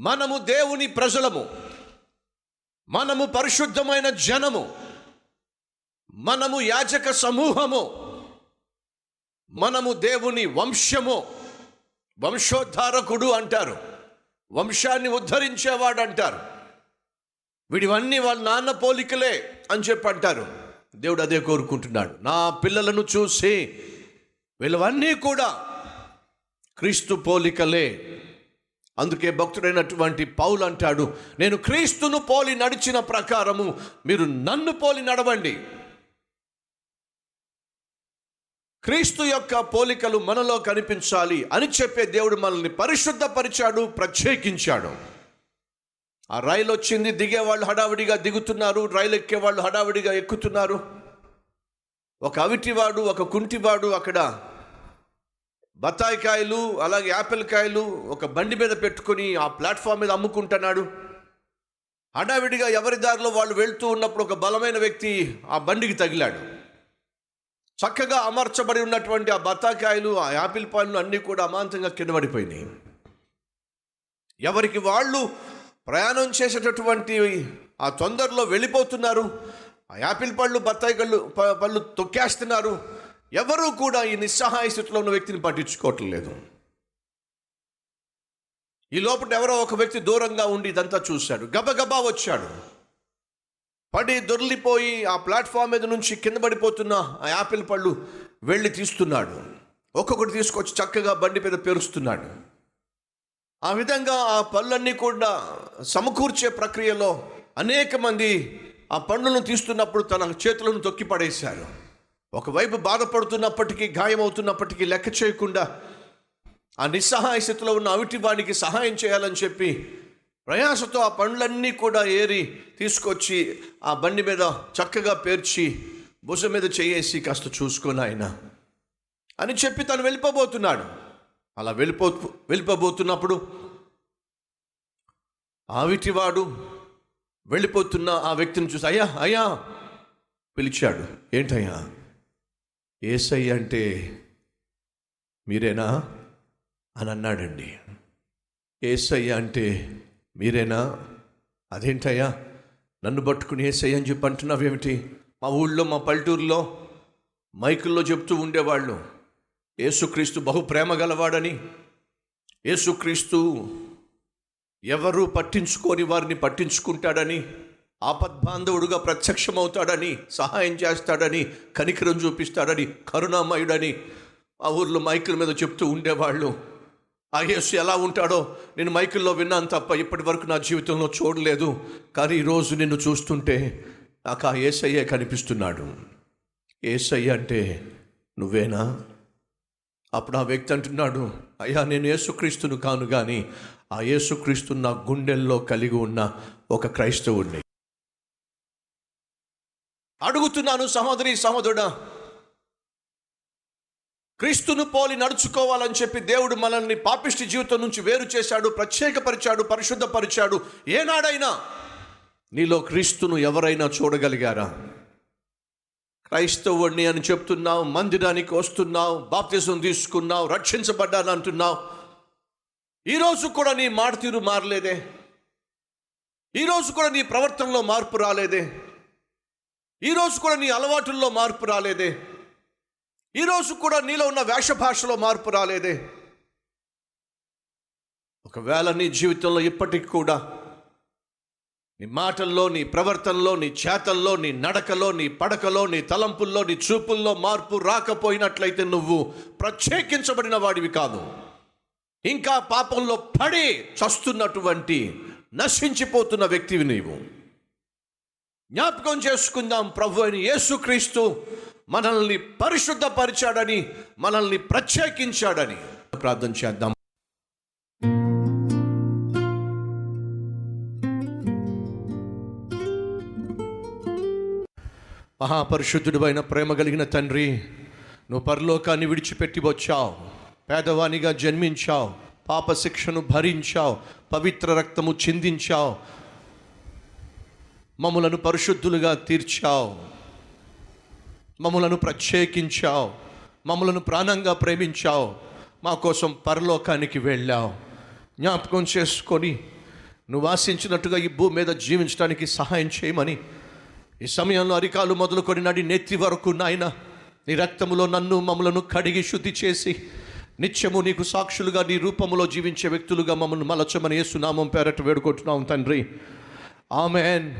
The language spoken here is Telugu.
మనము దేవుని ప్రజలము. మనము పరిశుద్ధమైన జనము. మనము యాజక సమూహము. మనము దేవుని వంశము. వంశోద్ధారకుడు అంటారు. వంశాన్ని ఉద్ధరించేవాడు అంటారు వీడివన్నీ వాళ్ళ నాన్న పోలికలే అని చెప్పి అంటారు. దేవుడు అదే కోరుకుంటున్నాడు. నా పిల్లలను చూసి వీళ్ళవన్నీ కూడా క్రీస్తు పోలికలే. అందుకే భక్తుడైనటువంటి పౌలు అంటాడు నేను క్రీస్తును పోలి నడిచిన ప్రకారము మీరు నన్ను పోలి నడవండి. క్రీస్తు యొక్క పోలికలు మనలో కనిపించాలి అని చెప్పే దేవుడు మనల్ని పరిశుద్ధపరిచాడు ప్రత్యేకించాడు. ఆ రైలు వచ్చింది దిగేవాళ్ళు హడావిడిగా దిగుతున్నారు రైలు ఎక్కేవాళ్ళు హడావిడిగా ఎక్కుతున్నారు. ఒక అవిటివాడు ఒక కుంటివాడు అక్కడ బత్తాయి కాయలు అలాగే యాపిల్ కాయలు ఒక బండి మీద పెట్టుకొని ఆ ప్లాట్ఫామ్ మీద అమ్ముకుంటున్నాడు. హడావిడిగా ఎవరి దారిలో వాళ్ళు వెళ్తూ ఉన్నప్పుడు ఒక బలమైన వ్యక్తి ఆ బండికి తగిలాడు. చక్కగా అమర్చబడి ఉన్నటువంటి ఆ బత్తాకాయలు ఆ యాపిల్ పాయలు అన్నీ కూడా అమాంతంగా కిందపడిపోయినాయి ఎవరికి వాళ్ళు ప్రయాణం చేసేటటువంటి ఆ తొందరలో వెళ్ళిపోతున్నారు. ఆ యాపిల్ పళ్ళు బత్తాయి కళ్ళు ప- పళ్ళు తొక్కేస్తున్నారు. ఎవరూ కూడా ఈ నిస్సహాయ స్థితిలో ఉన్న వ్యక్తిని పట్టించుకోవటం లేదు. ఈ లోపల ఎవరో ఒక వ్యక్తి దూరంగా ఉండి ఇదంతా చూశాడు. గబగబా వచ్చాడు. పడి దొర్లిపోయి ఆ ప్లాట్ఫామ్ మీద నుంచి కింద పడిపోతున్న ఆ యాపిల్ పళ్ళు వెళ్ళి తీస్తున్నాడు. ఒక్కొక్కటి తీసుకొచ్చి చక్కగా బండి మీద పేరుస్తున్నాడు ఆ విధంగా ఆ పళ్ళన్నీ కూడా సమకూర్చే ప్రక్రియలో అనేక మంది ఆ పండ్లను తీస్తున్నప్పుడు తన చేతులను తొక్కి పడేశారు ఒకవైపు బాధపడుతున్నప్పటికీ గాయమవుతున్నప్పటికీ లెక్క చేయకుండా ఆ నిస్సహాయ స్థితిలో ఉన్న అవిటి వాడికి సహాయం చేయాలని చెప్పి ప్రయాసతో ఆ పండ్లన్నీ కూడా ఏరి తీసుకొచ్చి ఆ బండి మీద చక్కగా పేర్చి భుజం మీద చేయేసి కాస్త చూసుకొని ఆయన అని చెప్పి తను వెళ్ళిపోబోతున్నాడు. అలా వెళ్ళిపో వెళ్ళిపోబోతున్నప్పుడు ఆవిటివాడు వెళ్ళిపోతున్న ఆ వ్యక్తిని చూసి అయ్యా అయ్యా పిలిచాడు. ఏంటయ్యా? ఏసయ్య అంటే మీరేనా? అని అన్నాడండి. ఏసయ్య అంటే మీరేనా? అదేంటయ్యా? నన్ను పట్టుకుని ఏసయ్య అని చెప్పి అంటున్నావేమిటి? మా ఊళ్ళో మా పల్లెటూరులో మైకుల్లో చెప్తూ ఉండేవాళ్ళు. యేసుక్రీస్తు బహు ప్రేమ గలవాడని. యేసుక్రీస్తు ఎవరు పట్టించుకొని వారిని పట్టించుకుంటాడని. ఆపద్బాంధవుడుగా ప్రత్యక్షమవుతాడని సహాయం చేస్తాడని కనికరం చూపిస్తాడని కరుణామయుడని ఆ ఊర్లో మైకుల మీద చెప్తూ ఉండేవాళ్ళు. ఆ యేసు ఎలా ఉంటాడో నేను మైకుల్లో విన్నాను తప్ప ఇప్పటి వరకు నా జీవితంలో చూడలేదు. కానీ ఈరోజు నిన్ను చూస్తుంటే నాకు ఆ ఏసయ్యే కనిపిస్తున్నాడు. ఏసయ్య అంటే నువ్వేనా? అప్పుడు ఆ వ్యక్తి అంటున్నాడు అయ్యా నేను యేసుక్రీస్తును కాను కానీ ఆ యేసుక్రీస్తు నా గుండెల్లో కలిగి ఉన్న ఒక క్రైస్తవుడిని. అడుగుతున్నాను సహోదరి సహోదరుడా. క్రీస్తును పోలి నడుచుకోవాలని చెప్పి దేవుడు మనల్ని పాపిష్టి జీవితం నుంచి వేరు చేశాడు ప్రత్యేకపరిచాడు పరిశుద్ధపరిచాడు. ఏనాడైనా నీలో క్రీస్తును ఎవరైనా చూడగలిగారా? క్రైస్తవుడిని అని చెప్తున్నావు మందిరానికి వస్తున్నావు బాప్తిజం తీసుకున్నావు రక్షించబడ్డాను అంటున్నావు. ఈరోజు కూడా నీ మాట తీరు మారలేదే ఈరోజు కూడా నీ ప్రవర్తనలో మార్పు రాలేదే. ఈరోజు కూడా నీ అలవాటుల్లో మార్పు రాలేదే. ఈరోజు కూడా నీలో ఉన్న వేష భాషలో మార్పు రాలేదే. ఒకవేళ నీ జీవితంలో ఇప్పటికి కూడా నీ మాటల్లో నీ ప్రవర్తనలో నీ చేతల్లో నీ నడకలో నీ పడకలో నీ తలంపుల్లో నీ చూపుల్లో మార్పు రాకపోయినట్లయితే నువ్వు ప్రత్యేకించబడిన వాడివి కాదు. ఇంకా పాపంలో పడి చస్తున్నటువంటి నశించిపోతున్న వ్యక్తివి నీవు. జ్ఞాపకం చేసుకుందాం ప్రభు అయిన యేసుక్రీస్తు మనల్ని పరిశుద్ధపరిచాడని మనల్ని ప్రత్యేకించాడని. ప్రార్థన చేద్దాం. మహాపరిశుద్ధుడు అయిన ప్రేమ కలిగిన తండ్రి నువ్వు పరలోకాన్ని విడిచిపెట్టి వచ్చావు. పేదవానిగా జన్మించావు. పాప శిక్షను భరించావు. పవిత్ర రక్తము చిందించావు. మమ్మలను పరిశుద్ధులుగా తీర్చావు. మమ్మలను ప్రత్యేకించావు. మమ్మలను ప్రాణంగా ప్రేమించావు. మా కోసం పరలోకానికి వెళ్ళావు. జ్ఞాపకం చేసుకొని నువ్వు ఆశించినట్టుగా ఈ భూమి మీద జీవించడానికి సహాయం చేయమని ఈ సమయంలో అరికాలు మొదలుకొని నడి నెత్తి వరకు నాయన నీ రక్తములో నన్ను మమ్మలను కడిగి శుద్ధి చేసి నిత్యము నీకు సాక్షులుగా నీ రూపములో జీవించే వ్యక్తులుగా మమ్మల్ని మలచమని యేసునామం పేరట వేడుకుంటున్నాం తండ్రి. ఆమెన్.